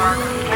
Mark.